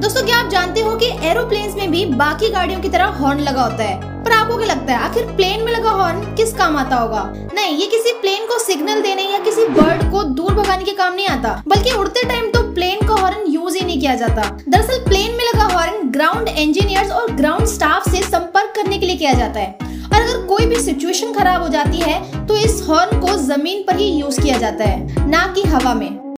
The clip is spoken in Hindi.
दोस्तों, क्या आप जानते हो कि एरोप्लेन्स में भी बाकी गाड़ियों की तरह हॉर्न लगा होता है? पर आपको क्या लगता है, आखिर प्लेन में लगा हॉर्न किस काम आता होगा? नहीं, ये किसी प्लेन को सिग्नल देने या किसी बर्ड को दूर भगाने के काम नहीं आता। बल्कि उड़ते टाइम तो प्लेन का हॉर्न यूज़ ही नहीं किया जाता। दरअसल प्लेन में लगा हॉर्न ग्राउंड इंजीनियर्स और ग्राउंड स्टाफ से संपर्क करने के लिए किया जाता है। और अगर कोई भी सिचुएशन खराब हो जाती है तो इस हॉर्न को ज़मीन पर ही यूज़ किया जाता है, ना कि हवा में।